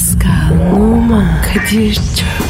Pascal, Oman, Kadir çok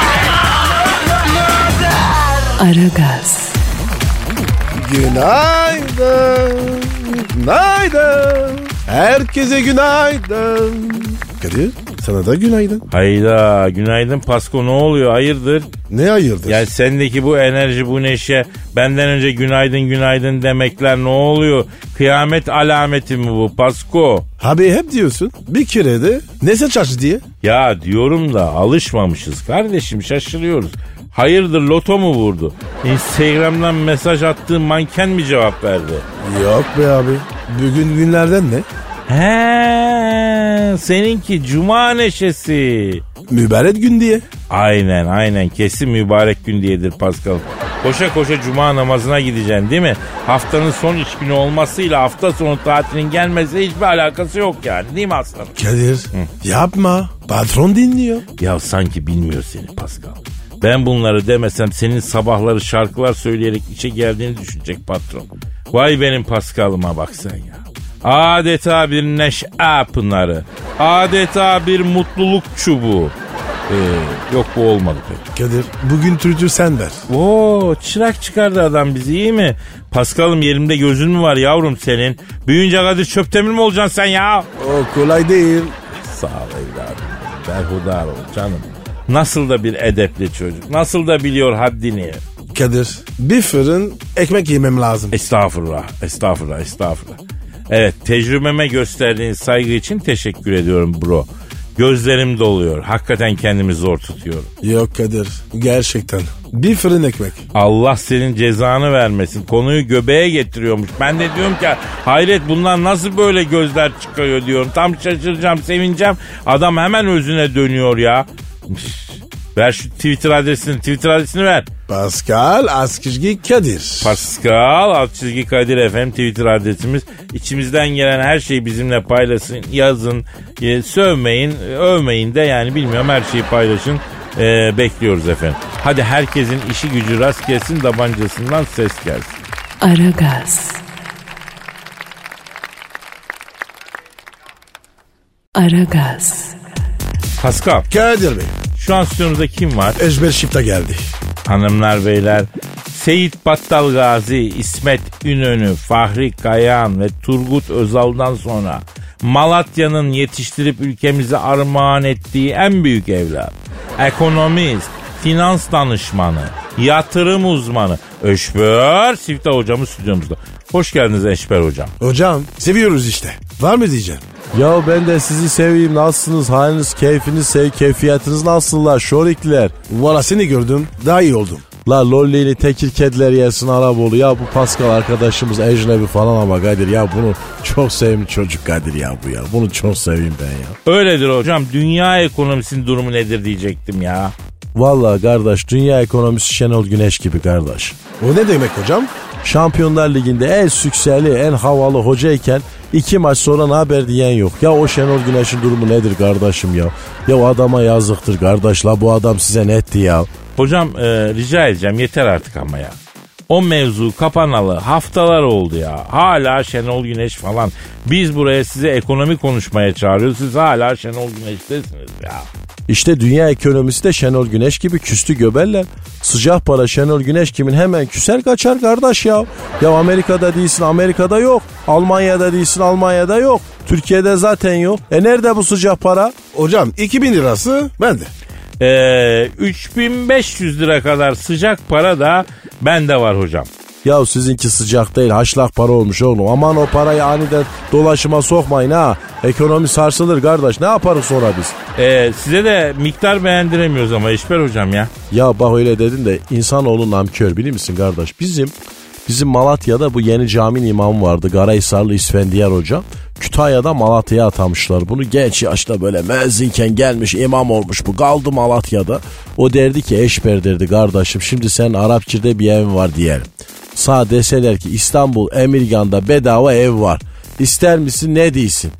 Aragaz, Günaydın. Günaydın. Herkese günaydın. Kadir sana da günaydın. Hayda günaydın Pasko ne oluyor hayırdır? Ne hayırdır? Yani sendeki bu enerji bu neşe benden önce günaydın günaydın demekler ne oluyor? Kıyamet alameti mi bu Pasko? Abi hep diyorsun. Bir kere de nese çarşı diye. Ya diyorum da alışmamışız kardeşim şaşırıyoruz. Hayırdır loto mu vurdu? Instagram'dan mesaj attığın manken mi cevap verdi? Yok be abi. Bugün günlerden ne? He, seninki cuma neşesi. Mübarek gün diye. Aynen aynen kesin mübarek gün diyedir Pascal. Koşa koşa cuma namazına gideceksin değil mi? Haftanın son iş günü olmasıyla hafta sonu tatilin gelmesi hiçbir alakası yok yani değil mi aslanım? Kadir yapma. Patron dinliyor. Ya sanki bilmiyor seni Pascal. Ben bunları demesem senin sabahları şarkılar söyleyerek işe geldiğini düşünecek patron. Vay benim Pascal'ıma bak sen ya. Adeta bir neşe pınarı. Adeta bir mutluluk çubuğu. Ee, yok bu olmadı pek. Kadir bugün türlü sen ver. Oo çırak çıkardı adam bizi iyi mi? Paskal'ım yerimde gözün mü var yavrum senin? Büyüyünce Kadir Çöptemir mi olacaksın sen ya? O kolay değil. Sağ ol evladım. Berhudar ol canım. Nasıl da bir edepli çocuk. Nasıl da biliyor haddini. Kadir bir fırın ekmek yemem lazım. Estağfurullah, estağfurullah, estağfurullah. Evet, tecrübeme gösterdiğin saygı için teşekkür ediyorum bro. Gözlerim doluyor. Hakikaten kendimi zor tutuyorum. Yok Kadir gerçekten. Bir fırın ekmek. Allah senin cezanı vermesin. Konuyu göbeğe getiriyormuş. Ben de diyorum ki hayret bunlar nasıl böyle gözler çıkıyor diyorum. Tam şaşıracağım, sevineceğim. Adam hemen özüne dönüyor ya. Ver şu Twitter adresini, Twitter adresini ver. Pascal Askizgi Kadir. Pascal alt çizgi Kadir efendim Twitter adresimiz. İçimizden gelen her şeyi bizimle paylaşın, yazın, e, sövmeyin, övmeyin de yani bilmiyorum her şeyi paylaşın. E, bekliyoruz efendim. Hadi herkesin işi gücü rast gelsin, tabancasından ses gelsin. Aragaz. Aragaz, Pascal, Kadir Bey. şu an stüdyomuzda kim var? Ezber Şif'te geldi. Hanımlar beyler, Seyit Battal Gazi, İsmet İnönü, Fahri Kayan ve Turgut Özal'dan sonra Malatya'nın yetiştirip ülkemize armağan ettiği en büyük evlat. Ekonomist, finans danışmanı, yatırım uzmanı Eşber Sifta hocamız stüdyomuzda. Hoş geldiniz Eşber hocam. Hocam seviyoruz işte. Var mı diyeceksin? Ya ben de sizi seveyim. Nasılsınız? Haliniz, keyfiniz, sev, keyfiyatınız nasıllar? Şorikler. Valla seni gördüm daha iyi oldum. La lollini tekir kediler yesin Araboğlu. Ya bu Pascal arkadaşımız ecnebi falan ama Kadir ya bunu çok sevim çocuk Kadir ya bu ya. Bunu çok seveyim ben ya. Öyledir hocam. Dünya ekonomisinin durumu nedir diyecektim ya. Vallahi kardeş dünya ekonomisi Şenol Güneş gibi kardeş. O ne demek hocam? Şampiyonlar Ligi'nde en sükseli, en havalı hocayken iki maç sonra ne haber diyen yok. Ya o Şenol Güneş'in durumu nedir kardeşim ya? Ya adama yazıktır kardeş la bu adam size ne etti ya? Hocam e, rica edeceğim yeter artık ama ya. O mevzu kapanalı haftalar oldu ya. Hala Şenol Güneş falan. Biz buraya size ekonomi konuşmaya çağırıyoruz. Siz hala Şenol Güneş'tesiniz ya. İşte dünya ekonomisi de Şenol Güneş gibi küstü göbeller. Sıcak para Şenol Güneş kimin hemen küser kaçar kardeş ya. Ya Amerika'da değilsin Amerika'da yok. Almanya'da değilsin Almanya'da yok. Türkiye'de zaten yok. E nerede bu sıcak para? Hocam 2000 lirası bende. Ee, 3500 lira kadar sıcak para da bende var hocam. Ya sizinki sıcak değil haşlak para olmuş oğlum. Aman o parayı aniden dolaşıma sokmayın ha. Ekonomi sarsılır kardeş. Ne yaparız sonra biz? Ee, size de miktar beğendiremiyoruz ama Eşber hocam ya. Ya bak öyle dedin de insanoğlu namkör bilir misin kardeş? Bizim bizim Malatya'da bu yeni caminin imamı vardı. Karahisarlı İsfendiyar Hoca. Kütahya'da Malatya'ya atamışlar bunu. Genç yaşta böyle müezzinken gelmiş imam olmuş bu. Kaldı Malatya'da. O derdi ki eşber derdi kardeşim şimdi senin Arapçı'da bir evin var diyelim. Sağ deseler ki İstanbul Emirgan'da bedava ev var. İster misin ne değilsin?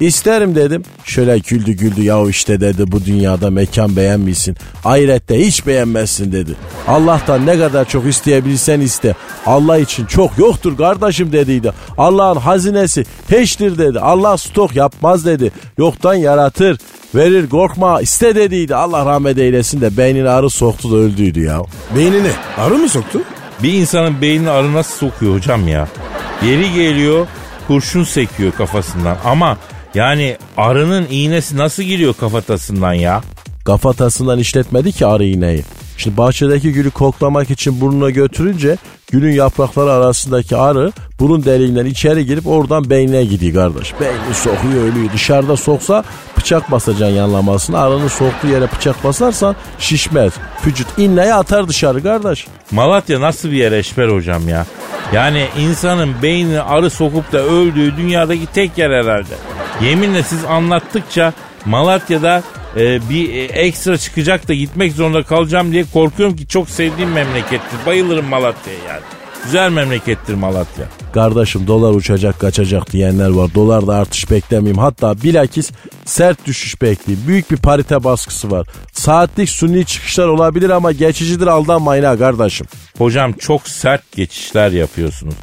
İsterim dedim. Şöyle güldü güldü ya işte dedi bu dünyada mekan beğenmişsin. Ahirette hiç beğenmezsin dedi. Allah'tan ne kadar çok isteyebilirsen iste. Allah için çok yoktur kardeşim dediydi. Allah'ın hazinesi peştir dedi. Allah stok yapmaz dedi. Yoktan yaratır. Verir korkma iste dediydi. Allah rahmet eylesin de beynine arı soktu da öldüydü ya. Beynine arı mı soktu? Bir insanın beynini arı nasıl sokuyor hocam ya? Yeri geliyor kurşun sekiyor kafasından ama yani arının iğnesi nasıl giriyor kafatasından ya? Kafatasından işletmedi ki arı iğneyi. Şimdi bahçedeki gülü koklamak için burnuna götürünce gülün yaprakları arasındaki arı burun deliğinden içeri girip oradan beynine gidiyor kardeş. Beyni sokuyor ölüyor. Dışarıda soksa bıçak basacaksın yanlamasına. Arının soktuğu yere bıçak basarsan şişmez. Vücut inleyi atar dışarı kardeş. Malatya nasıl bir yer Eşber hocam ya? Yani insanın beynini arı sokup da öldüğü dünyadaki tek yer herhalde. Yeminle siz anlattıkça Malatya'da e, bir e, ekstra çıkacak da gitmek zorunda kalacağım diye korkuyorum ki çok sevdiğim memlekettir. Bayılırım Malatya'ya yani. Güzel memlekettir Malatya. Kardeşim dolar uçacak kaçacak diyenler var. Dolarda artış beklemeyeyim. Hatta bilakis sert düşüş bekleyeyim. Büyük bir parite baskısı var. Saatlik suni çıkışlar olabilir ama geçicidir aldanmayın ha kardeşim. Hocam çok sert geçişler yapıyorsunuz.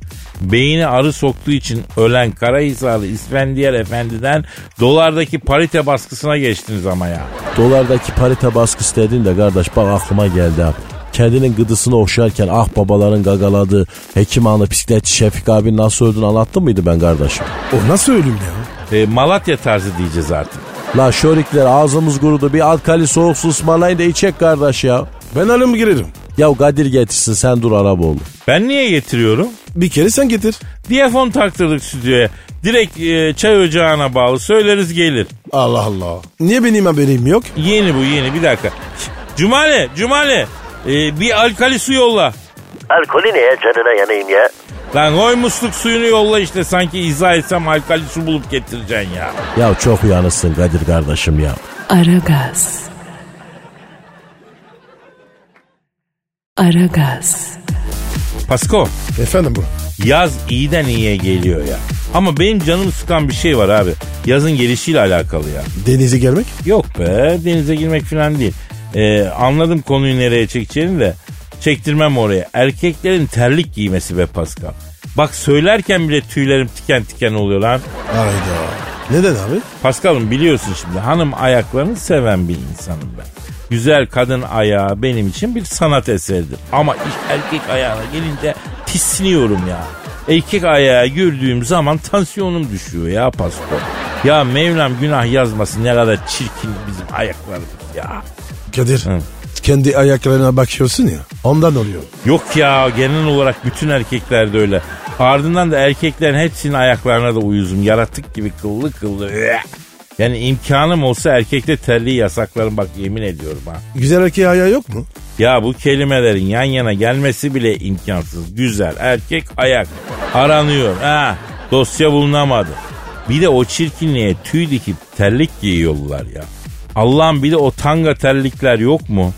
Beyni arı soktuğu için ölen Karahisarlı İsfendiyar Efendi'den dolardaki parite baskısına geçtiniz ama ya. Dolardaki parite baskısı dedin de kardeş bak aklıma geldi ha. Kedinin gıdısını okşarken ah babaların gagaladığı hekim hanı bisikletçi Şefik abi nasıl öldüğünü anlattım mıydı ben kardeşim? O nasıl ölüm ya? E, Malatya tarzı diyeceğiz artık. La şörikler ağzımız kurudu bir alkali soğuk su ısmarlayın da içecek kardeş ya. Ben alım girerim. Ya Kadir getirsin sen dur Araboğlu. Ben niye getiriyorum? Bir kere sen getir. Diyafon taktırdık stüdyoya. Direkt e, çay ocağına bağlı söyleriz gelir. Allah Allah. Niye benim haberim yok? Yeni bu yeni bir dakika. Cumali Cumali e, bir alkali su yolla. Alkolü ne ya canına yanayım ya. Lan koy musluk suyunu yolla işte sanki izah etsem alkali su bulup getireceksin ya. Ya çok uyanıksın Kadir kardeşim ya. Aragaz. Aragaz. Pasko Efendim bu. yaz iyiden iyiye geliyor ya. Ama benim canımı sıkan bir şey var abi. Yazın gelişiyle alakalı ya. Denize gelmek? Yok be denize girmek falan değil. Ee, anladım konuyu nereye çekeceğini de çektirmem oraya. Erkeklerin terlik giymesi be Pascal. Bak söylerken bile tüylerim tiken tiken oluyor lan. Hayda. Neden abi? Pascal'ım biliyorsun şimdi hanım ayaklarını seven bir insanım ben. Güzel kadın ayağı benim için bir sanat eseridir. Ama iş erkek ayağına gelince tiksiniyorum ya. Erkek ayağı gördüğüm zaman tansiyonum düşüyor ya Pascal. Ya Mevlam günah yazmasın ne kadar çirkin bizim ayaklarımız ya. Kadir. Hı. Kendi ayaklarına bakıyorsun ya. Ondan oluyor. Yok ya genel olarak bütün erkeklerde öyle. Ardından da erkeklerin hepsinin ayaklarına da uyuzum. Yaratık gibi kıllı kıllı. Yani imkanım olsa erkekte terliği yasaklarım bak yemin ediyorum ha. Güzel erkeğe ayağı yok mu? Ya bu kelimelerin yan yana gelmesi bile imkansız. Güzel erkek ayak aranıyor. Ha, dosya bulunamadı. Bir de o çirkinliğe tüy dikip terlik giyiyorlar ya. Allah'ım bir de o tanga terlikler yok mu?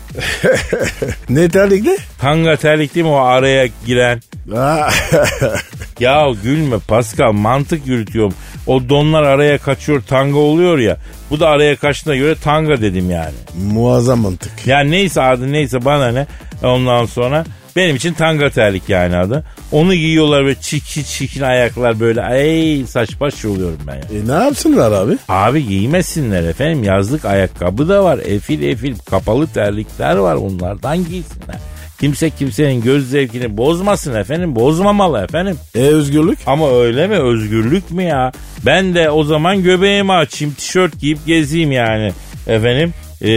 Ne terlikli? Tanga terlik değil mi o araya giren? Ya gülme Pascal mantık yürütüyorum. O donlar araya kaçıyor tanga oluyor ya. Bu da araya kaçtığına göre tanga dedim yani. Muazzam mantık. Ya neyse adı neyse bana ne. Ondan sonra benim için tanga terlik yani adı. Onu giyiyorlar ve çirkin çirkin ayaklar böyle. Ay saç baş oluyorum ben ya. E ne yapsınlar abi? Abi giymesinler efendim. Yazlık ayakkabı da var. Efil efil kapalı terlikler var. Onlardan giysinler. Kimse kimsenin göz zevkini bozmasın efendim. Bozmamalı efendim. E özgürlük? Ama öyle mi? Özgürlük mü ya? Ben de o zaman göbeğimi açayım, tişört giyip gezeyim yani. Efendim? Ee,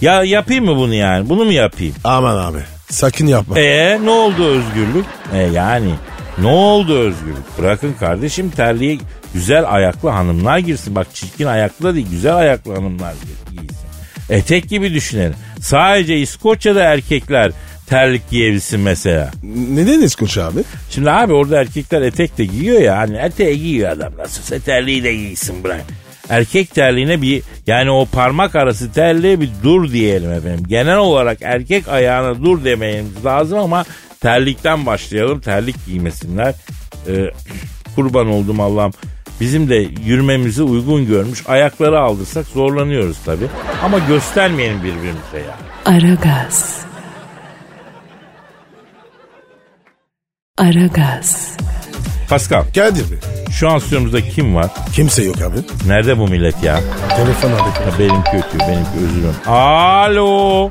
ya yapayım mı bunu yani? Bunu mu yapayım? Aman abi. Sakın yapma. E ne oldu özgürlük? E yani ne oldu özgürlük? Bırakın kardeşim terliğe güzel ayaklı hanımlar girsin. Bak çirkin ayaklı da değil güzel ayaklı hanımlar giysin. Etek gibi düşünelim. Sadece İskoçya'da erkekler terlik giyebilsin mesela. Neden İskoç abi? Şimdi abi orada erkekler etek de giyiyor ya hani eteği giyiyor adam nasılsa terliği de giysin bırak. Erkek terliğine bir yani o parmak arası terliğe bir dur diyelim efendim. Genel olarak erkek ayağına dur dememiz lazım ama terlikten başlayalım. Terlik giymesinler. Ee, kurban oldum Allah'ım. Bizim de yürümemizi uygun görmüş. Ayakları aldırsak zorlanıyoruz tabii. Ama göstermeyelim birbirimize ya. Aragaz. Aragaz. Pascal Kadir Bey. şu an stüdyomuzda kim var? Kimse yok abi. Nerede bu millet ya? Telefon abi. Ha, benimki ötüyor benimki özür dilerim. Alo.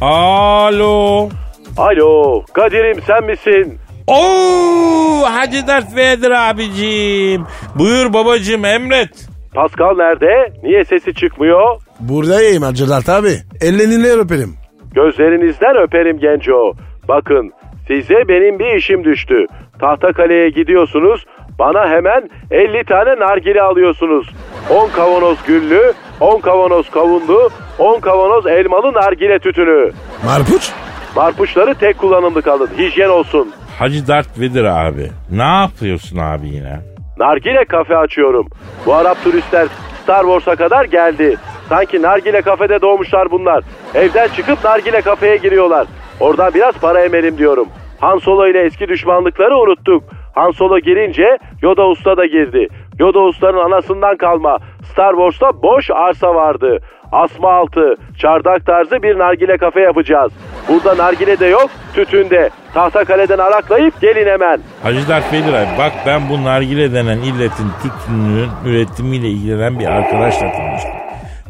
Alo. Alo Kadir'im sen misin? Oo Hacı Dert Vedir abicim. Buyur babacım emret. Pascal nerede? Niye sesi çıkmıyor? Buradayım Hacı Dert abi. Ellerini öperim. Gözlerinizden öperim genco. Bakın size benim bir işim düştü. Tahtakale'ye gidiyorsunuz. Bana hemen 50 tane nargile alıyorsunuz. 10 kavanoz güllü, 10 kavanoz kavunlu, 10 kavanoz elmalı nargile tütünü. Marpuç? Marpuçları tek kullanımlık alın. Hijyen olsun. Hacı Dert Vedir abi. Ne yapıyorsun abi yine? Nargile kafe açıyorum. Bu Arap turistler Star Wars'a kadar geldi. Sanki nargile kafede doğmuşlar bunlar. Evden çıkıp nargile kafeye giriyorlar. Oradan biraz para emelim diyorum. Han Solo ile eski düşmanlıkları unuttuk. Han Solo girince Yoda Usta da girdi. Yoda Usta'nın anasından kalma Star Wars'ta boş arsa vardı. Asma altı, çardak tarzı bir nargile kafe yapacağız. Burada nargile de yok, tütünde. Tahtakale'den araklayıp gelin hemen. Hacı Dert Vedir abi bak ben bu nargile denen illetin tütününün üretimiyle ilgilenen bir arkadaşla tanıştım.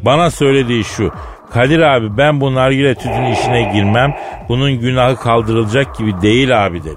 Bana söylediği şu. Kadir abi ben bu nargile tütün işine girmem. Bunun günahı kaldırılacak gibi değil abi dedi.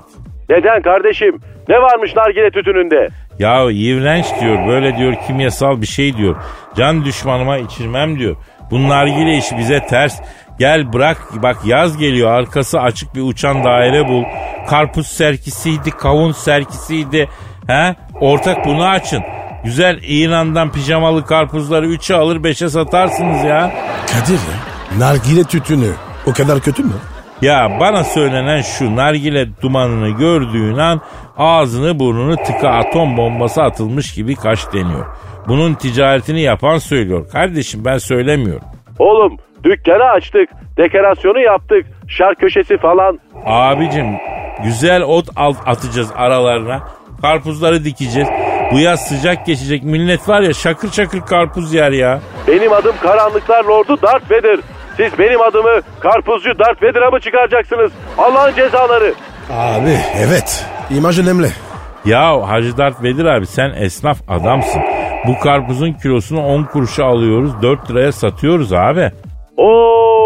Neden kardeşim? Ne varmış nargile tütününde? Ya iğrenç diyor böyle diyor kimyasal bir şey diyor. Can düşmanıma içirmem diyor. Bu nargile işi bize ters. Gel bırak bak yaz geliyor arkası açık bir uçan daire bul. Karpuz serkisiydi kavun serkisiydi. He? Ortak bunu açın. Güzel İran'dan pijamalı karpuzları 3'e alır 5'e satarsınız ya. Kadir ya. Nargile tütünü. O kadar kötü mü? Ya bana söylenen şu nargile dumanını gördüğün an ağzını burnunu tıka atom bombası atılmış gibi kaş deniyor. Bunun ticaretini yapan söylüyor. Kardeşim ben söylemiyorum. Oğlum dükkanı açtık, dekorasyonu yaptık, şar köşesi falan. Abicim güzel ot alt atacağız aralarına. Karpuzları dikeceğiz. Bu yaz sıcak geçecek. Millet var ya şakır şakır karpuz yer ya. Benim adım Karanlıklar Lordu Darth Vader. Siz benim adımı karpuzcu Darth Vader'a mı çıkaracaksınız? Allah'ın cezaları. Abi evet. İmaj önemli. Ya Hacı Dert Vedir abi sen esnaf adamsın. Bu karpuzun kilosunu 10 kuruşa alıyoruz 4 liraya satıyoruz abi. Oo,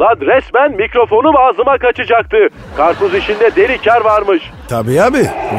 lan resmen mikrofonum ağzıma kaçacaktı. Karpuz işinde deli kar varmış. Tabii abi.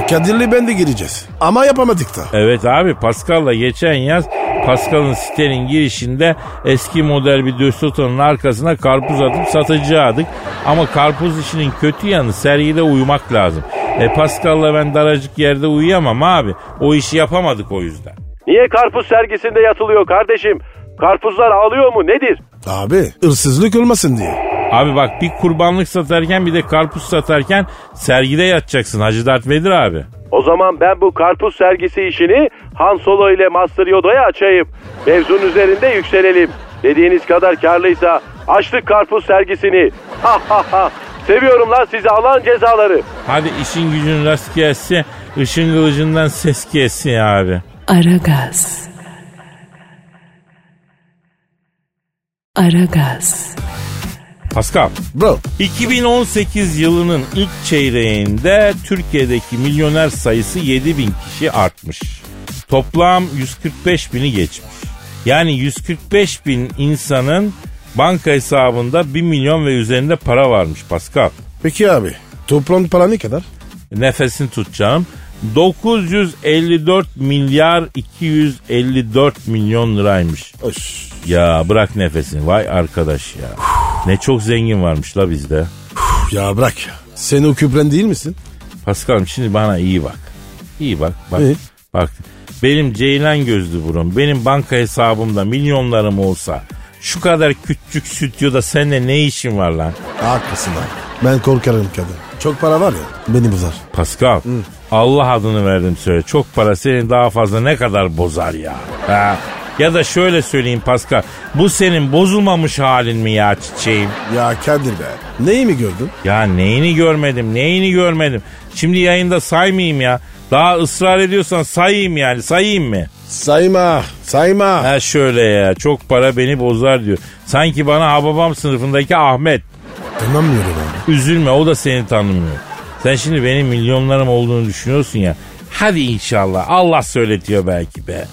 Kadir'le ben de gireceğiz. Ama yapamadık da. Evet abi Pascal'la geçen yaz Pascal'ın sitenin girişinde eski model bir Döstotan'ın arkasına karpuz atıp satacaktık. Ama karpuz işinin kötü yanı sergide uyumak lazım. E Pascal'la ben daracık yerde uyuyamam abi. O işi yapamadık o yüzden. Niye karpuz sergisinde yatılıyor kardeşim? Karpuzlar ağlıyor mu nedir? Abi hırsızlık olmasın diye. Abi bak bir kurbanlık satarken bir de karpuz satarken sergide yatacaksın Hacı Dert Vedir abi. O zaman ben bu karpuz sergisi işini Han Solo ile Master Yoda'ya açayım. Mevzunun üzerinde yükselelim. Dediğiniz kadar karlıysa açtık karpuz sergisini. Ha ha ha. Seviyorum lan sizi Allah'ın cezaları. Hadi işin gücün rast gelsin, ışın kılıcından ses gelsin abi. Aragaz. Aragaz. Pascal, Bro. 2018 yılının ilk çeyreğinde Türkiye'deki milyoner sayısı 7 bin kişi artmış. Toplam 145 bini geçmiş. Yani 145 bin insanın banka hesabında 1 milyon ve üzerinde para varmış Pascal. Peki abi. Toplam para ne kadar? Nefesini tutacağım. 954 milyar 254 milyon liraymış. Öş. Ya bırak nefesini vay arkadaş ya. Ne çok zengin varmış la bizde. Ya bırak ya. Sen o küpren değil misin? Paskal'ım şimdi bana iyi bak. İyi bak bak. İyi. Bak benim ceylan gözlü burum. Benim banka hesabımda milyonlarım olsa şu kadar küçük stüdyoda seninle ne işin var lan? Haklısın abi. Ben korkarım kadın. Çok para var ya beni bozar. Pascal Allah adını verdim söyle. Çok para seni daha fazla ne kadar bozar ya. Ha? Ya da şöyle söyleyeyim Pascal. Bu senin bozulmamış halin mi ya çiçeğim? Ya Kadir be. Neyi mi gördün? Ya neyini görmedim neyini görmedim. Şimdi yayında saymayayım ya. Daha ısrar ediyorsan sayayım yani sayayım mı? Sayma. Sayma. Ha şöyle ya çok para beni bozar diyor. Sanki bana Hababam sınıfındaki Ahmet. Tanımıyorum abi. Üzülme o da seni tanımıyor. Sen şimdi benim milyonlarım olduğunu düşünüyorsun ya. Hadi inşallah Allah söyletiyor belki be.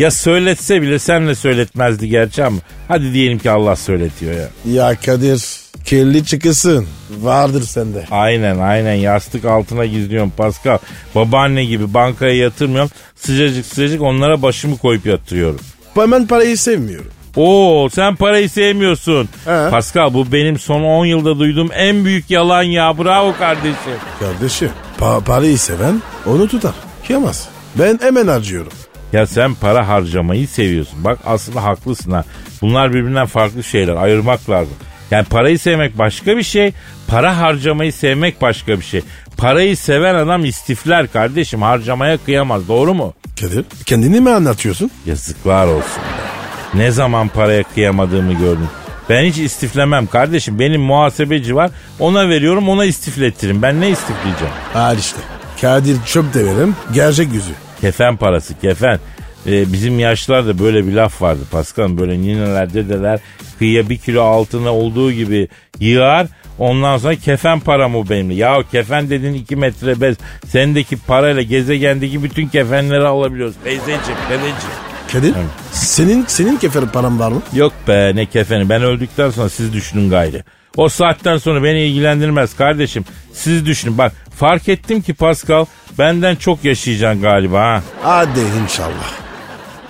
Ya söyletse bile senle söyletmezdi gerçi ama hadi diyelim ki Allah söyletiyor ya. Ya Kadir kirli çıkısın. Vardır sende. Aynen aynen yastık altına gizliyorum Pascal. Babaanne gibi bankaya yatırmıyorum. Sıcacık sıcacık onlara başımı koyup yatırıyorum. Ben parayı sevmiyorum. Oo sen parayı sevmiyorsun. He. Pascal bu benim son 10 yılda duyduğum en büyük yalan ya. Bravo kardeşim. Kardeşim pa- parayı seven onu tutar. Kıyamaz. Ben hemen harcıyorum. Ya sen para harcamayı seviyorsun. Bak aslında haklısın ha. Bunlar birbirinden farklı şeyler. Ayırmak lazım. Yani parayı sevmek başka bir şey. Para harcamayı sevmek başka bir şey. Parayı seven adam istifler kardeşim. Harcamaya kıyamaz. Doğru mu? Kadir kendini mi anlatıyorsun? Yazıklar olsun be. Ne zaman paraya kıyamadığımı gördüm. Ben hiç istiflemem kardeşim. Benim muhasebeci var. Ona veriyorum ona istifletirim. Ben ne istifleyeceğim? Al işte. Kadir çöp deverim. Gerçek yüzü. Kefen parası kefen. Ee, bizim yaşlarda böyle bir laf vardı Pascal. Böyle nineler dedeler kıyıya bir kilo altına olduğu gibi yığar. Ondan sonra kefen param o benimle. Ya kefen dedin iki metre bez. Sendeki parayla gezegendeki bütün kefenleri alabiliyoruz. Teyzeciğim, dedeciğim. Kadir senin senin kefer paran var mı? Yok be ne kefeni. Ben öldükten sonra siz düşünün gayrı. O saatten sonra beni ilgilendirmez kardeşim. Siz düşünün. Bak fark ettim ki Pascal benden çok yaşayacaksın galiba ha. Hadi inşallah.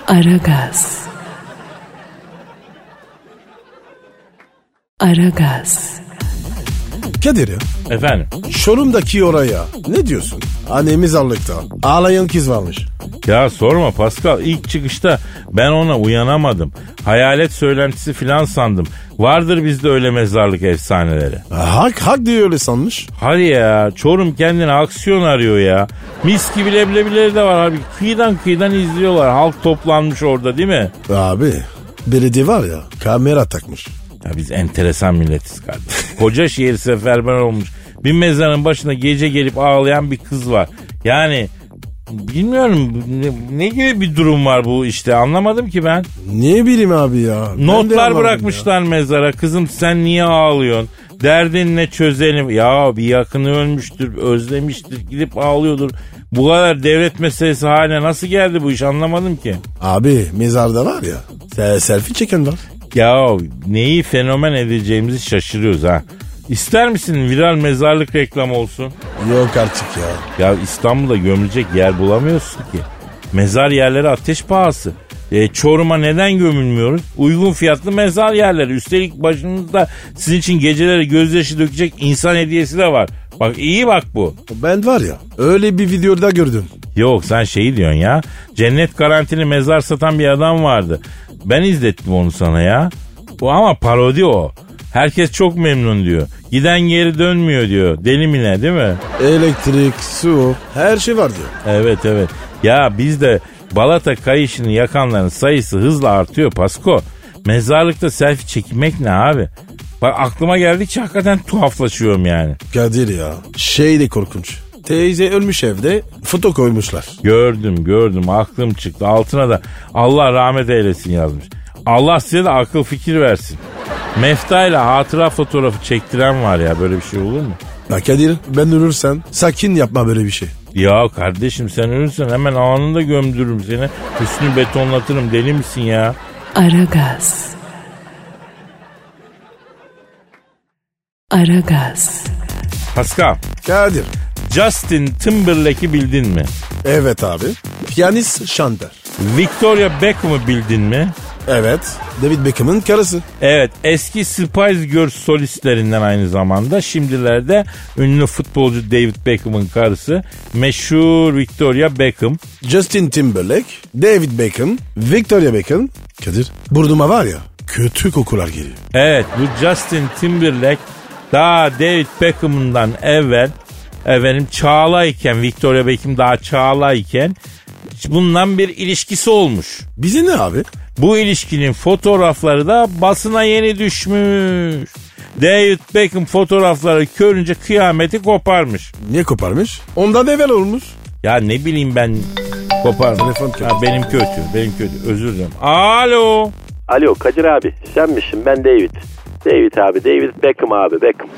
Aragaz. Aragaz. Kadir ya Efendim? Çorum'daki oraya ne diyorsun? Annemiz allıkta. Ağlayan kız varmış. Ya sorma Pascal ilk çıkışta ben ona uyanamadım. Hayalet söylentisi filan sandım. Vardır bizde öyle mezarlık efsaneleri. Hak hak diyor öyle sanmış. Hadi ya Çorum kendine aksiyon arıyor ya. Mis gibi leblebileri de var abi. Kıyıdan kıyıdan izliyorlar. Halk toplanmış orada değil mi? Abi belediye var ya kamera takmış. Ya biz enteresan milletiz kardeşim. Koca şehir seferber olmuş. Bir mezarın başına gece gelip ağlayan bir kız var. Yani bilmiyorum ne, ne gibi bir durum var bu işte anlamadım ki ben. Ne bileyim abi ya. Ben de Notlar anlamadım bırakmışlar mezara. Kızım sen niye ağlıyorsun? Derdin ne çözelim. Ya bir yakını ölmüştür, özlemiştir, gidip ağlıyordur. Bu kadar devlet meselesi haline nasıl geldi bu iş anlamadım ki. ya. Abi mezarda var ya. se- Selfie çeken var. Ya neyi fenomen edeceğimizi şaşırıyoruz ha. İster misin viral mezarlık reklamı olsun? Yok artık ya. Ya İstanbul'da gömülecek yer bulamıyorsun ki. Mezar yerleri ateş pahası. E, Çorum'a neden gömülmüyoruz? Uygun fiyatlı mezar yerleri. Üstelik başımızda sizin için geceleri gözyaşı dökecek insan hediyesi de var. Bak iyi bak bu. Ben var ya öyle bir videoda gördüm. Yok sen şeyi diyorsun ya. Cennet garantili mezar satan bir adam vardı. Ben izlettim onu sana ya. Bu ama parodi o. Herkes çok memnun diyor. Giden geri dönmüyor diyor. Deli mi ne değil mi? Elektrik, su her şey var diyor. Evet evet. Ya bizde balata kayışını yakanların sayısı hızla artıyor Pasko. Mezarlıkta selfie çekmek ne abi? Bak aklıma geldikçe hakikaten tuhaflaşıyorum yani. Kadir ya şey de korkunç. Teyze ölmüş evde foto koymuşlar. Gördüm gördüm aklım çıktı. Altına da Allah rahmet eylesin yazmış. Allah size de akıl fikir versin. Mefta ile hatıra fotoğrafı çektiren var ya böyle bir şey olur mu? Ya Kadir ben ölürsem sakin yapma böyle bir şey. Ya kardeşim sen ölürsen hemen anında gömdürürüm seni. Üstünü betonlatırım deli misin ya? Aragaz. Aragaz. Pascal, Kadir. Justin Timberlake'i bildin mi? Evet abi. Piyanist şanter. Victoria Beckham'ı bildin mi? Evet. David Beckham'ın karısı. Evet eski Spice Girls solistlerinden aynı zamanda şimdilerde ünlü futbolcu David Beckham'ın karısı meşhur Victoria Beckham. Justin Timberlake, David Beckham, Victoria Beckham. Kadir burnuma var ya kötü kokular geliyor. Evet bu Justin Timberlake Daha David Beckham'dan evvel efendim çağlayken Victoria Beckham daha çağlayken bundan bir ilişkisi olmuş. Bizi ne abi? Bu ilişkinin fotoğrafları da basına yeni düşmüş. David Beckham fotoğrafları görünce kıyameti koparmış. Niye koparmış? Ondan evvel olmuş. Ya ne bileyim ben kopar. Telefon kötü. Ha, benim kötü, benim kötü. Özür dilerim. Alo. Alo Kadir abi sen misin ben David. David abi David Beckham abi Beckham.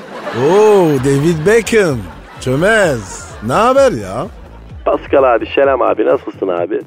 Oo David Beckham. Çömez. Ne haber ya? Pascal abi Şerem abi nasılsın abi?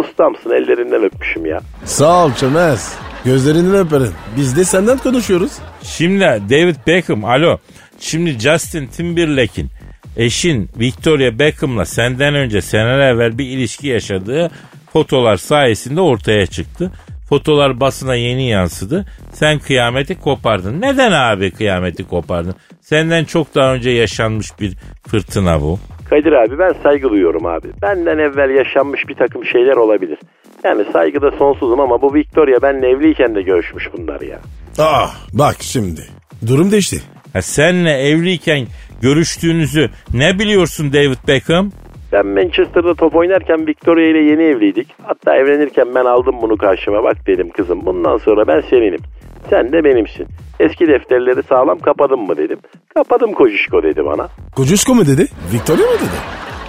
Ustamsın ellerinden öpmüşüm ya. Sağ ol Çömez. Gözlerinden öperim. Biz de senden konuşuyoruz. Şimdi David Beckham alo. Şimdi Justin Timberlake'in eşin Victoria Beckham'la senden önce seneler evvel bir ilişki yaşadığı fotolar sayesinde ortaya çıktı. Fotolar basına yeni yansıdı. Sen kıyameti kopardın. Neden abi kıyameti kopardın? Senden çok daha önce yaşanmış bir fırtına bu. Kadir abi ben saygı duyuyorum abi. Benden evvel yaşanmış bir takım şeyler olabilir. Yani saygıda sonsuzum ama bu Victoria benle evliyken de görüşmüş bunlar ya. Aa bak şimdi. Durum değişti. Ha, senle evliyken görüştüğünüzü ne biliyorsun David Beckham? Ben Manchester'da top oynarken Victoria ile yeni evliydik. Hatta evlenirken ben aldım bunu karşıma. Bak dedim kızım bundan sonra ben seninim. Sen de benimsin. Eski defterleri sağlam kapadın mı dedim. Kapadım kocuşko dedi bana. Kocusko mu dedi? Victoria mı dedi?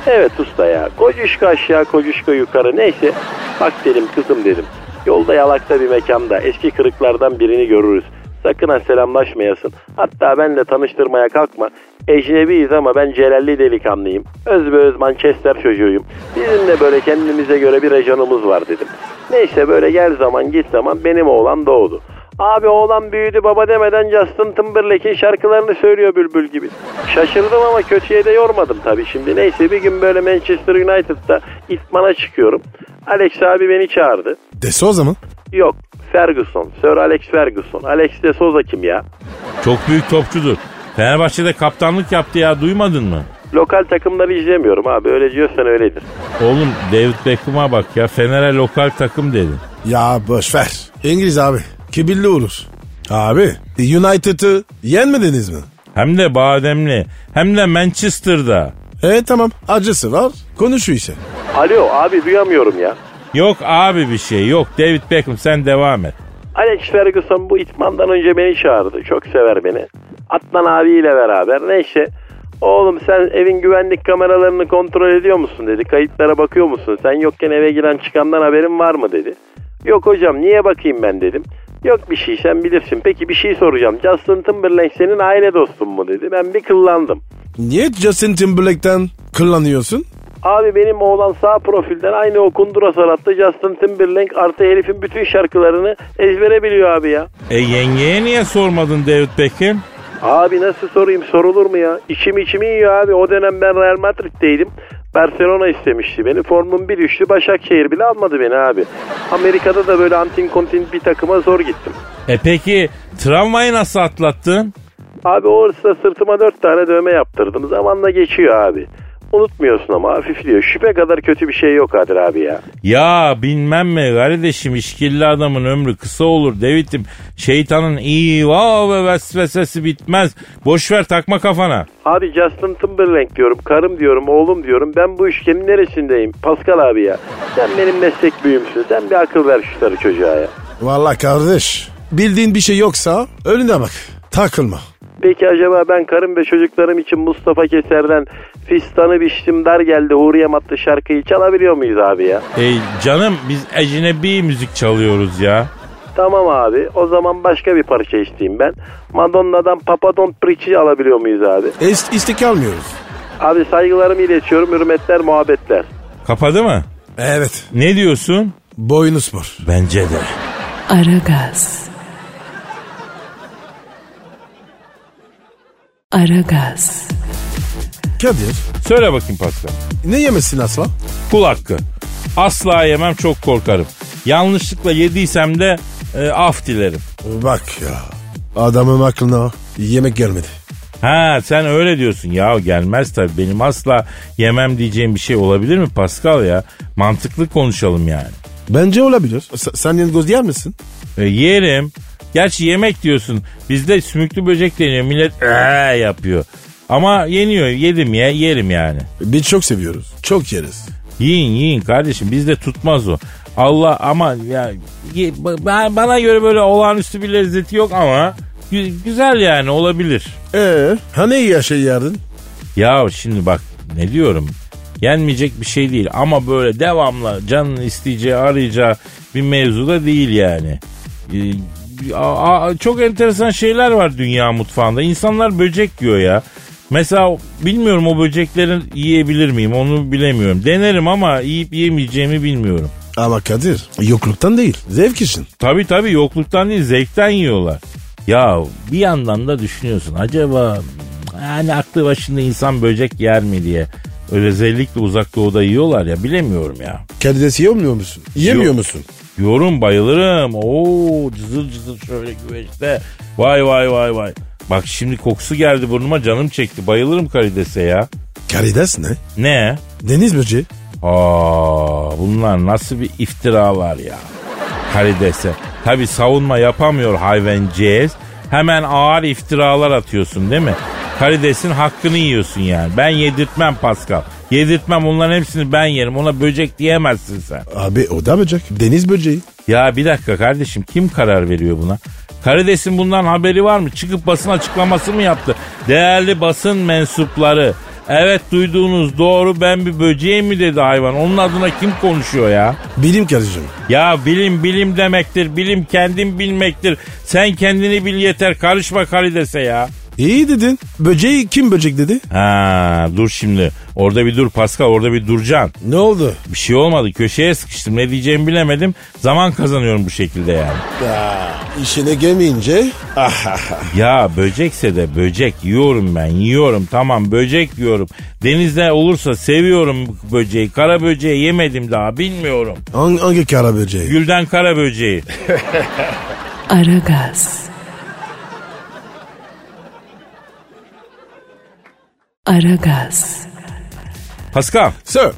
Evet usta ya. Kocuşko aşağı kocuşko yukarı neyse. Bak dedim kızım dedim. Yolda yalakta bir mekanda eski kırıklardan birini görürüz. Sakın ha selamlaşmayasın. Hatta benle tanıştırmaya kalkma. Ecnebiyiz ama ben celalli delikanlıyım. Özbeöz Manchester çocuğuyum. Bizim de böyle kendimize göre bir rejonumuz var dedim. Neyse böyle gel zaman git zaman benim oğlan doğdu. Abi oğlan büyüdü baba demeden Justin Timberlake'in şarkılarını söylüyor bülbül gibi. Şaşırdım ama kötüye de yormadım tabii şimdi. Neyse bir gün böyle Manchester United'da itmana çıkıyorum. Alex abi beni çağırdı. De Souza mı? Yok Ferguson, Sir Alex Ferguson. Alex de Souza kim ya? Çok büyük topçudur. Fenerbahçe'de kaptanlık yaptı ya duymadın mı? Lokal takımları izlemiyorum abi öyle diyorsan öyledir. Oğlum David Beckham'a bak ya Fener'e lokal takım dedi. Ya boş ver. İngiliz abi. Kibirli olur. Abi United'ı yenmediniz mi? Hem de bademli hem de Manchester'da. Evet tamam acısı var. Konuşuyor ise. Alo abi duyamıyorum ya. Yok abi bir şey yok David Beckham sen devam et. Alex Ferguson bu itmandan önce beni çağırdı. Çok sever beni. Atlan abiyle beraber. Neyse. Oğlum sen evin güvenlik kameralarını kontrol ediyor musun dedi. Kayıtlara bakıyor musun? Sen yokken eve giren çıkandan haberin var mı dedi. Yok hocam niye bakayım ben dedim. Yok bir şey sen bilirsin. Peki bir şey soracağım. Justin Timberlake senin aile dostun mu dedi. Ben bir kıllandım. Niye Justin Timberlake'ten kullanıyorsun? Abi benim oğlan sağ profilden aynı o kundura sanatta Justin Timberlake artı herifin bütün şarkılarını ezbere biliyor abi ya. E yengeye niye sormadın David Beckham? Abi nasıl sorayım sorulur mu ya? İçim içimi yiyor abi. O dönem ben Real Madrid'deydim. Barcelona istemişti beni. Formum bir düştü. Başakşehir bile almadı beni abi. Amerika'da da böyle antin kontin bir takıma zor gittim. E peki travmayı nasıl atlattın? Abi o hırsla sırtıma dört tane dövme yaptırdım. Zamanla geçiyor abi. Unutmuyorsun ama hafifliyor. Şüphe kadar kötü bir şey yok Kadir abi ya. Ya bilmem mi kardeşim işkilli adamın ömrü kısa olur David'im. Şeytanın iyi vav ve vesvesesi bitmez. Boş ver takma kafana. Abi Justin Timberlake diyorum, karım diyorum, oğlum diyorum. Ben bu işkemin neresindeyim? Pascal abi ya. Sen benim meslek büyümsün. Sen bir akıl ver şu sarı çocuğa ya. Vallahi kardeş. Bildiğin bir şey yoksa önüne bak. Takılma. Peki acaba ben karım ve çocuklarım için Mustafa Keser'den Fistanı biçtim dar geldi Huriyem attı şarkıyı çalabiliyor muyuz abi ya? E canım biz ecnebi müzik çalıyoruz ya. Tamam abi o zaman başka bir parça isteyeyim ben. Madonna'dan Papa Don't Preach'i alabiliyor muyuz abi? İst istek almıyoruz. Abi saygılarımı iletiyorum hürmetler muhabbetler. Kapadı mı? Evet. Ne diyorsun? Boynu spor. Bence de. Aragaz. Aragaz. Kadir. Söyle bakayım Pascal. Ne yemesin asla? Kul hakkı. Asla yemem çok korkarım. Yanlışlıkla yediysem de e, af dilerim. Bak ya. Adamın aklına yemek gelmedi. Ha sen öyle diyorsun. Ya gelmez tabii. Benim asla yemem diyeceğim bir şey olabilir mi Pascal ya? Mantıklı konuşalım yani. Bence olabilir. S- sen yengoz yer misin? E, yerim. Gerçi yemek diyorsun. Bizde sümüklü böcek deniyor. Millet ee yapıyor. Ama yeniyor. Yedim ya yerim yani. Biz çok seviyoruz. Çok yeriz. Yiyin yiyin kardeşim bizde tutmaz o. Allah ama ya bana göre böyle olağanüstü bir lezzeti yok ama gü- güzel yani olabilir. Ee, hani iyi şey yerdin? Ya şimdi bak ne diyorum yenmeyecek bir şey değil ama böyle devamlı canın isteyeceği arayacağı bir mevzu da değil yani. A- a- çok enteresan şeyler var dünya mutfağında. İnsanlar böcek yiyor ya. Mesela bilmiyorum o böcekleri yiyebilir miyim onu bilemiyorum. Denerim ama yiyip yemeyeceğimi bilmiyorum. Ama Kadir yokluktan değil. Zevk için. Tabii tabii yokluktan değil zevkten yiyorlar. Ya bir yandan da düşünüyorsun acaba yani aklı başında insan böcek yer mi diye. Özellikle uzak doğuda yiyorlar ya bilemiyorum ya. Karides yemiyor musun? Yemiyor Yok. musun? Yorum bayılırım. Oo cızır cızır şöyle güveçte. Vay vay vay vay. Bak şimdi kokusu geldi burnuma canım çekti. Bayılırım karidese ya. Karides ne? Ne? Deniz böceği. Aa bunlar nasıl bir iftiralar ya. Karidese. Tabi savunma yapamıyor hayvancağız. Hemen ağır iftiralar atıyorsun değil mi? Karidesin hakkını yiyorsun yani. Ben yedirtmem Pascal. Yedirtmem onların hepsini ben yerim. Ona böcek diyemezsin sen. Abi o da böcek. Deniz böceği. Ya bir dakika kardeşim kim karar veriyor buna? Karides'in bundan haberi var mı? Çıkıp basın açıklaması mı yaptı? Değerli basın mensupları. Evet duyduğunuz doğru ben bir böceğim mi dedi hayvan. Onun adına kim konuşuyor ya? Bilim karıcığım. Ya bilim bilim demektir. Bilim kendin bilmektir. Sen kendini bil yeter. Karışma karidese ya. İyi dedin. Böceği kim böcek dedi? Ha dur şimdi. Orada bir dur Pascal orada bir duracaksın. Ne oldu? Bir şey olmadı. Köşeye sıkıştım. Ne diyeceğimi bilemedim. Zaman kazanıyorum bu şekilde yani. Ya işine gelmeyince. Ya böcekse de böcek yiyorum ben yiyorum tamam böcek yiyorum. Denizde olursa seviyorum böceği. Kara böceği yemedim daha bilmiyorum. Hangi, hangi kara böceği? Gülden kara böceği. Aragaz. Aragaz. Pascal Sir.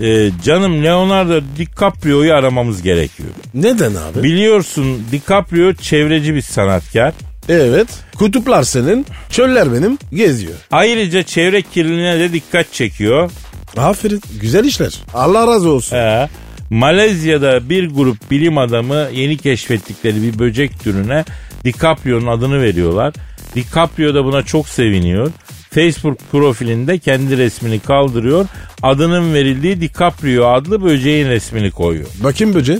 e, canım Leonardo DiCaprio'yu aramamız gerekiyor. Neden abi? Biliyorsun DiCaprio çevreci bir sanatkar. evet. Kutuplar senin, çöller benim, geziyor. Ayrıca çevre kirliliğine de dikkat çekiyor. Aferin. Güzel işler. Allah razı olsun. Ee, Malezya'da bir grup bilim adamı yeni keşfettikleri bir böcek türüne DiCaprio'nun adını veriyorlar. DiCaprio da buna çok seviniyor. Facebook profilinde kendi resmini kaldırıyor. Adının verildiği DiCaprio adlı böceğin resmini koyuyor. Bakayım böceği.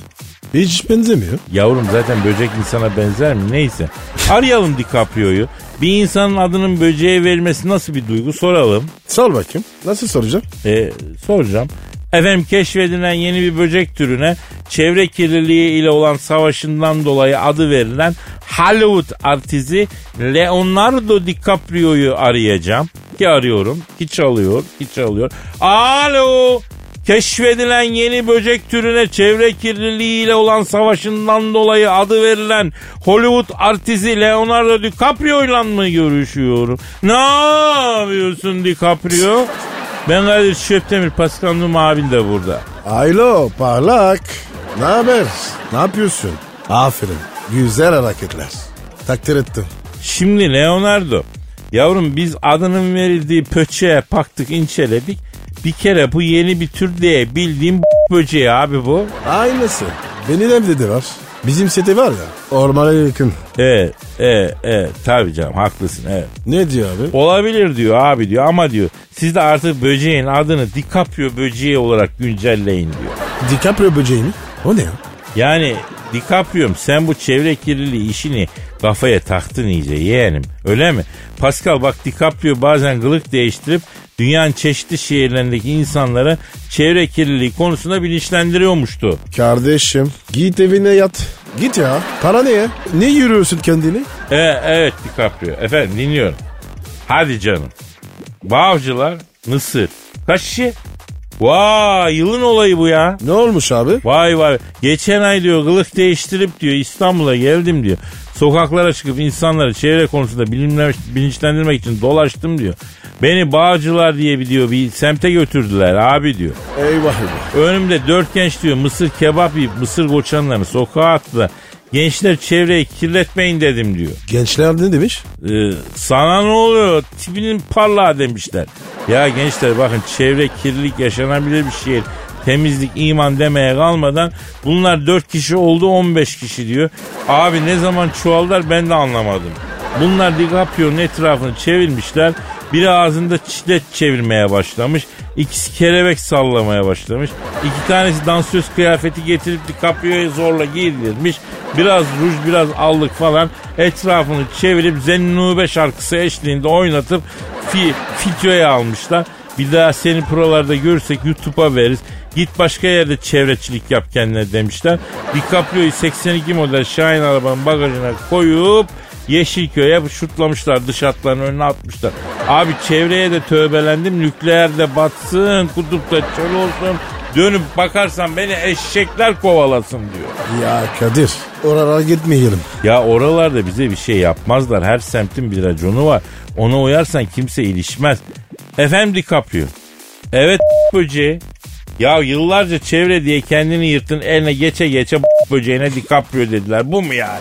Hiç benzemiyor. Yavrum zaten böcek insana benzer mi? Neyse. Arayalım DiCaprio'yu. Bir insanın adının böceğe verilmesi nasıl bir duygu soralım. Sor bakayım. Nasıl soracağım? Ee, soracağım. Efendim keşfedilen yeni bir böcek türüne çevre kirliliği ile olan savaşından dolayı adı verilen Hollywood artisti Leonardo DiCaprio'yu arayacağım. Ki arıyorum, ki çalıyor, ki çalıyor. Alo! Keşfedilen yeni böcek türüne çevre kirliliği ile olan savaşından dolayı adı verilen Hollywood artisti Leonardo DiCaprio ile mi görüşüyorum? Ne yapıyorsun DiCaprio? Ben Kadir Şöptemir, Pascal Numa abin de burada. Aylo parlak. Ne haber? Ne yapıyorsun? Aferin. Güzel hareketler. Takdir ettim. Şimdi Leonardo, yavrum biz adının verildiği pöçeğe baktık inceledik. Bir kere bu yeni bir tür diye bildiğim böceği abi bu. Aynısı. Evde de var. Bizim site var ya. Ormana yakın. Evet, evet, evet. Tabii canım haklısın evet. Ne diyor abi? Olabilir diyor abi diyor ama diyor siz de artık böceğin adını DiCaprio böceği olarak güncelleyin diyor. DiCaprio böceği mi? O ne ya? Yani DiCaprio'm sen bu çevre kirliliği işini kafaya taktın iyice yeğenim. Öyle mi? Pascal bak DiCaprio bazen kılık değiştirip dünyanın çeşitli şehirlerindeki insanları çevre kirliliği konusunda bilinçlendiriyormuştu. Kardeşim git evine yat. Git ya. Para ne? Ne yürüyorsun kendini? E, evet DiCaprio. Efendim dinliyorum. Hadi canım. Bağcılar, Mısır. Kaç kişi? Vay yılın olayı bu ya. Ne olmuş abi? Vay vay. Geçen ay diyor kılık değiştirip diyor İstanbul'a geldim diyor. Sokaklara çıkıp insanları çevre konusunda bilimler, bilinçlendirmek için dolaştım diyor. Beni Bağcılar diye bir diyor bir semte götürdüler abi diyor. Eyvah eyvah. Önümde dört genç diyor mısır kebap yiyip mısır koçanlarını sokağa attılar. Gençler çevreyi kirletmeyin dedim diyor. Gençler ne demiş? Ee, sana ne oluyor? Tipinin parlağı demişler. Ya gençler bakın çevre kirlilik yaşanabilir bir şehir. Temizlik, iman demeye kalmadan bunlar 4 kişi oldu 15 kişi diyor. Abi ne zaman çoğaldılar ben de anlamadım. Bunlar DiCaprio'nun etrafını çevirmişler. Biri ağzında çilet çevirmeye başlamış. İkisi kelebek sallamaya başlamış. İki tanesi dansöz kıyafeti getirip DiCaprio'ya zorla giydirmiş. Biraz ruj biraz allık falan etrafını çevirip Zennube şarkısı eşliğinde oynatıp fi, almışlar. Bir daha seni buralarda görürsek YouTube'a veririz. Git başka yerde çevreçilik yap kendine demişler. DiCaprio'yu 82 model Şahin arabanın bagajına koyup Yeşilköy'e şutlamışlar dış hatların önüne atmışlar. Abi çevreye de tövbelendim nükleer de batsın kutupta çöl olsun dönüp bakarsan beni eşekler kovalasın diyor. Ya Kadir oralara gitmeyelim. Ya oralarda bize bir şey yapmazlar. Her semtin bir raconu var. Ona uyarsan kimse ilişmez. Efendim DiCaprio. Evet böceği. Ya yıllarca çevre diye kendini yırttın eline geçe geçe böceğine DiCaprio dediler. Bu mu yani?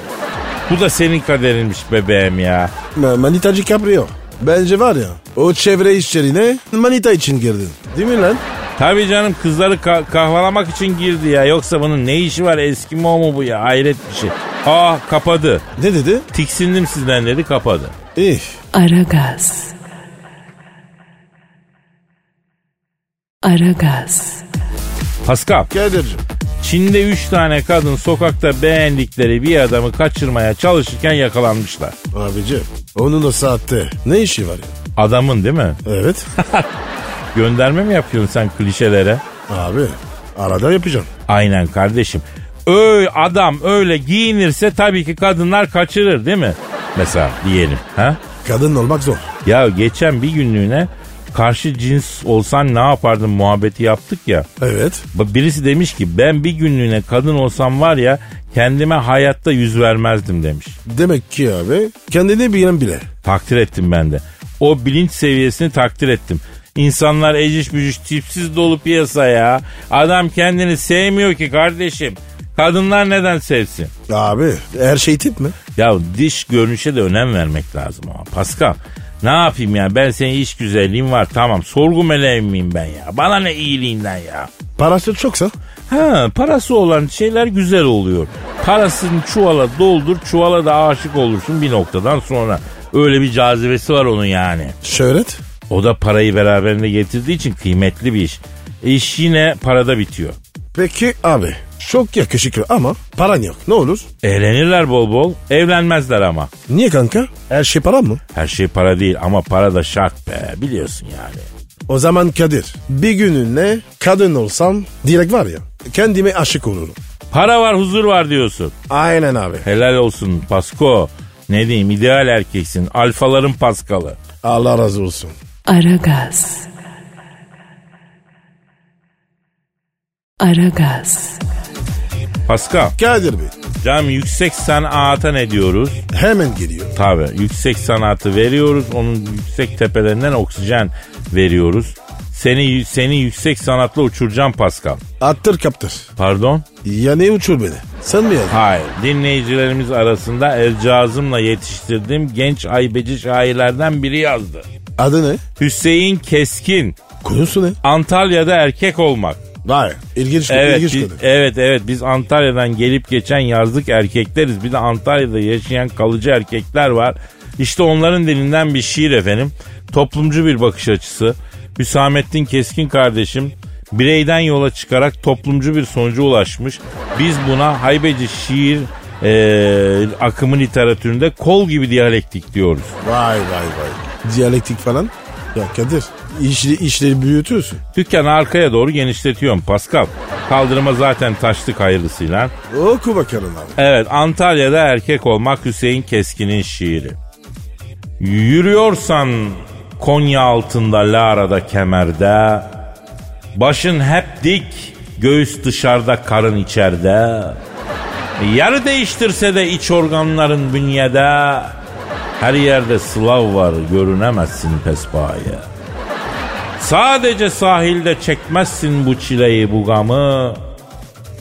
Bu da senin kaderinmiş bebeğim ya. Ma- Manitacı Caprio. Bence var ya o çevre işlerine manita için girdin. Değil mi lan? Tabii canım kızları ka- kahvalamak için girdi ya. Yoksa bunun ne işi var Eskimo mu bu ya? Hayret bir şey. Aa kapadı. Ne dedi? Tiksindim sizden dedi kapadı. İyi. Aragaz. Aragaz. Pascal. Kadir'cim. Çin'de 3 tane kadın sokakta beğendikleri bir adamı kaçırmaya çalışırken yakalanmışlar. Abici onun o saatte ne işi var ya? Adamın değil mi? Evet. Gönderme mi yapıyorsun sen klişelere? Abi arada yapacağım. Aynen kardeşim. Öyle adam öyle giyinirse tabii ki kadınlar kaçırır değil mi? Mesela diyelim. Ha? Kadın olmak zor. Ya geçen bir günlüğüne karşı cins olsan ne yapardın muhabbeti yaptık ya. Evet. Birisi demiş ki ben bir günlüğüne kadın olsam var ya kendime hayatta yüz vermezdim demiş. Demek ki abi kendini bilen bile. Takdir ettim ben de. O bilinç seviyesini takdir ettim. İnsanlar eciş bücüş tipsiz dolu piyasa ya. Adam kendini sevmiyor ki kardeşim. Kadınlar neden sevsin? Abi her şey tip mi? Ya dış görünüşe de önem vermek lazım ama Pascal. Ne yapayım ya ben senin iş güzelliğin var tamam sorgu meleğim miyim ben ya? Bana ne iyiliğinden ya? Parası çoksa? Ha parası olan şeyler güzel oluyor. Parasını çuvala doldur çuvala da aşık olursun bir noktadan sonra. Öyle bir cazibesi var onun yani. Şöhret? O da parayı beraberinde getirdiği için kıymetli bir iş. İş yine parada bitiyor. Peki abi çok yakışıklı ama paran yok. Ne olur? Eğlenirler bol bol, evlenmezler ama. Niye kanka? Her şey para mı? Her şey para değil ama para da şart be biliyorsun yani. O zaman Kadir bir gününle kadın olsam direkt var ya kendime aşık olurum. Para var huzur var diyorsun. Aynen abi. Helal olsun Pasko. Ne diyeyim ideal erkeksin. Alfaların Paskalı. Allah razı olsun. Aragaz. Aragaz. Pascal. Kadir Bey Cam yüksek sanata ne diyoruz? hemen geliyor. Tabi yüksek sanatı veriyoruz. Onun yüksek tepelerinden oksijen veriyoruz. Seni seni yüksek sanatla uçuracağım Pascal. Attır kaptır. Pardon? Ya ne uçur beni? Sen mi yazdın? Hayır. Dinleyicilerimiz arasında Ercazım'la yetiştirdiğim genç aybeci şairlerden biri yazdı. Adı ne? Hüseyin Keskin. Konusu ne? Antalya'da erkek olmak. Vay ilginç, Evet, ilginç biz, konu. evet evet biz Antalya'dan gelip geçen yazlık erkekleriz. Bir de Antalya'da yaşayan kalıcı erkekler var. İşte onların dilinden bir şiir efendim. Toplumcu bir bakış açısı. Hüsamettin Keskin kardeşim bireyden yola çıkarak toplumcu bir sonuca ulaşmış. Biz buna haybeci şiir e, akımı literatüründe kol gibi diyalektik diyoruz. Vay vay vay. Diyalektik falan. Ya Kadir işleri, işleri büyütüyorsun. Dükkanı arkaya doğru genişletiyorum Pascal. Kaldırıma zaten taştık hayırlısıyla. Oku bakalım abi. Evet Antalya'da erkek olmak Hüseyin Keskin'in şiiri. Yürüyorsan Konya altında Lara'da kemerde Başın hep dik Göğüs dışarıda karın içeride Yarı değiştirse de iç organların bünyede Her yerde sılav var görünemezsin pespaye Sadece sahilde çekmezsin bu çileyi bu gamı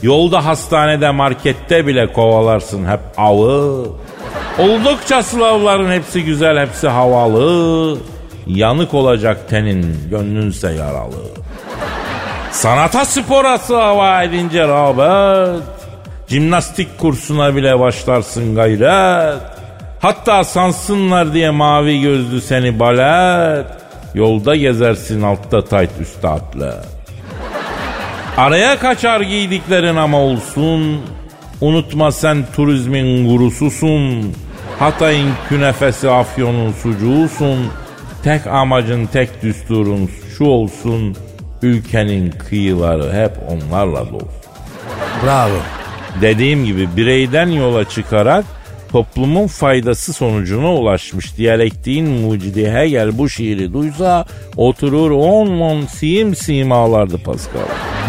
Yolda hastanede markette bile kovalarsın hep avı. Oldukça slavların hepsi güzel hepsi havalı. Yanık olacak tenin gönlünse yaralı. Sanata spora hava edince rağbet. Jimnastik kursuna bile başlarsın gayret. Hatta sansınlar diye mavi gözlü seni balet. Yolda gezersin altta tayt üstte atlet. Araya kaçar giydiklerin ama olsun. Unutma sen turizmin gurususun. Hatay'ın künefesi afyonun sucuğusun. Tek amacın tek düsturun şu olsun. Ülkenin kıyıları hep onlarla dolu. Bravo. Dediğim gibi bireyden yola çıkarak toplumun faydası sonucuna ulaşmış diyalektiğin mucidi Hegel bu şiiri duysa oturur on on sim sim ağlardı Pascal.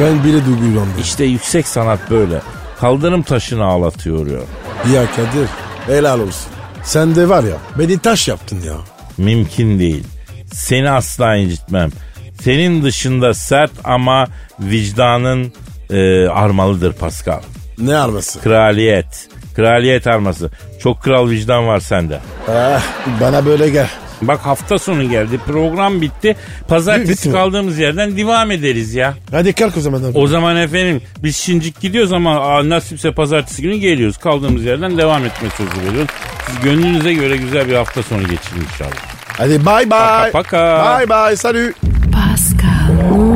Ben bile duygulandım. İşte yüksek sanat böyle. Kaldırım taşını ağlatıyor ya. Ya Kadir helal olsun. Sen de var ya beni taş yaptın ya. Mümkün değil. Seni asla incitmem. Senin dışında sert ama vicdanın e, armalıdır Pascal. Ne arması? Kraliyet. Kraliyet arması. Çok kral vicdan var sende. Ah, bana böyle gel. Bak hafta sonu geldi. Program bitti. Pazartesi Bitti kaldığımız yerden devam ederiz ya. Hadi kalk o zaman. abi. O zaman efendim biz şincik gidiyoruz ama aa, nasipse pazartesi günü geliyoruz. Kaldığımız yerden devam etme sözü veriyoruz. Siz gönlünüze göre güzel bir hafta sonu geçirin inşallah. Hadi bye bye. Paka paka. Bye bye salut. Pascal,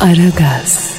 Aragaz.